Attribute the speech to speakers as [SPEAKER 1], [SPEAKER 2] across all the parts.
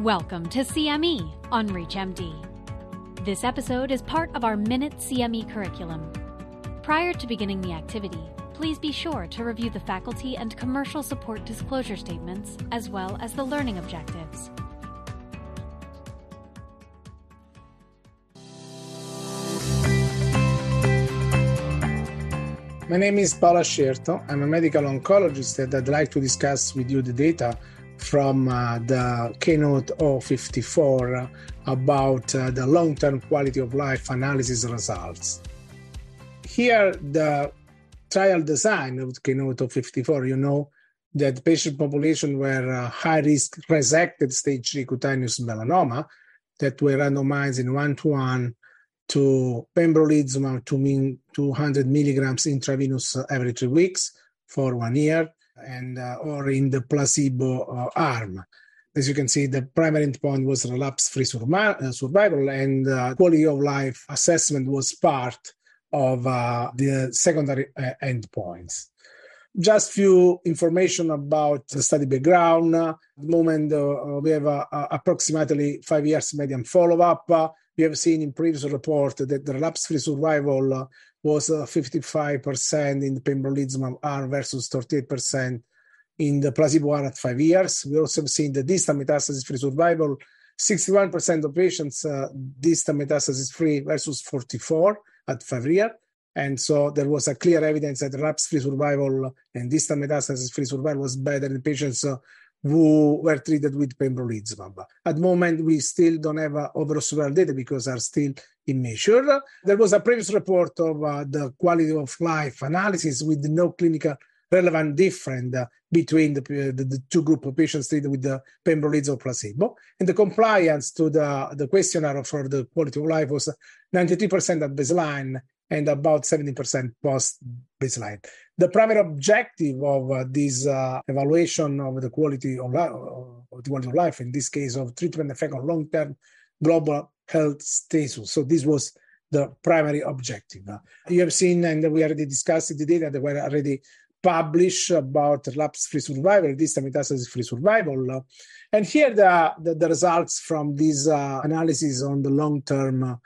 [SPEAKER 1] Welcome to CME on ReachMD. This episode is part of our Minute CME curriculum. Prior to beginning the activity, please be sure to review the faculty and commercial support disclosure statements as well as the learning objectives.
[SPEAKER 2] My name is Paolo Ascierto. I'm a medical oncologist and I'd like to discuss with you the data from uh, the keynote 054 about uh, the long-term quality of life analysis results. Here, the trial design of keynote 054, you know that patient population were uh, high-risk resected stage 3 cutaneous melanoma that were randomized in one-to-one to pembrolizumab to mean 200 milligrams intravenous every three weeks for one year and uh, or in the placebo uh, arm. As you can see, the primary endpoint was relapse-free uh, survival, and uh, quality of life assessment was part of uh, the secondary uh, endpoints. Just few information about the study background. At the moment, we have approximately five years median follow-up. We have seen in previous report that the relapse-free survival was uh, 55% in the pembrolizumab arm versus 38% in the placebo arm at five years. We also have seen the distant metastasis-free survival, 61% of patients uh, distant metastasis-free versus 44 at five years. And so there was a clear evidence that relapse-free survival and distant metastasis-free survival was better in patients uh, who were treated with pembrolizumab. At the moment, we still don't have uh, overall survival data because are still immature. There was a previous report of uh, the quality of life analysis with no clinical relevant difference uh, between the, the, the, two group of patients treated with the pembrolizumab placebo. And the compliance to the, the questionnaire for the quality of life was 93% at baseline and about 70% post baseline. The primary objective of uh, this uh, evaluation of the quality of, life, the quality of life, in this case of treatment effect on long-term global health status. So this was the primary objective. You have seen, and we already discussed the data that were already published about relapse-free survival, distant metastasis-free survival. And here the, the, the results from this uh, analysis on the long-term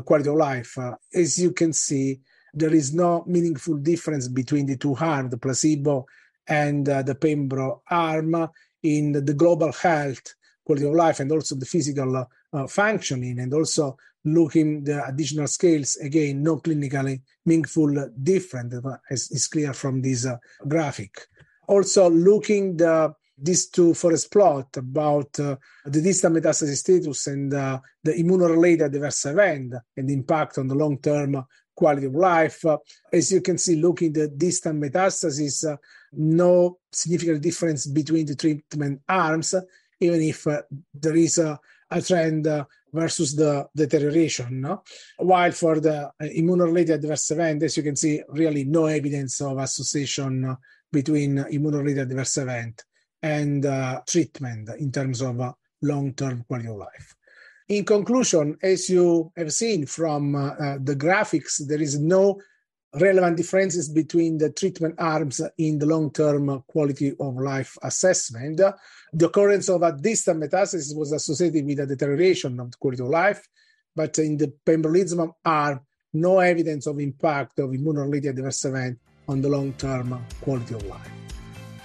[SPEAKER 2] quality of life. Uh, as you can see, there is no meaningful difference between the two arms, the placebo and uh, the pembro arm, in the, global health quality of life and also the physical uh, functioning and also looking the additional scales again no clinically meaningful different as is clear from this uh, graphic also looking the these two forest plot about uh, the distant metastasis status and uh, the immunorelated adverse event and the impact on the long-term quality of life. Uh, as you can see, looking the distant metastasis, uh, no significant difference between the treatment arms, even if uh, there is a, a trend uh, versus the deterioration. No? While for the immunorelated adverse event, as you can see, really no evidence of association between immunorelated adverse event and uh, treatment in terms of uh, long-term quality of life. In conclusion, as you have seen from uh, the graphics, there is no relevant differences between the treatment arms in the long-term quality of life assessment. The occurrence of a distant metastasis was associated with a deterioration of the quality of life, but in the pembrolizumab arm, no evidence of impact of immune-related adverse event on the long-term quality of life.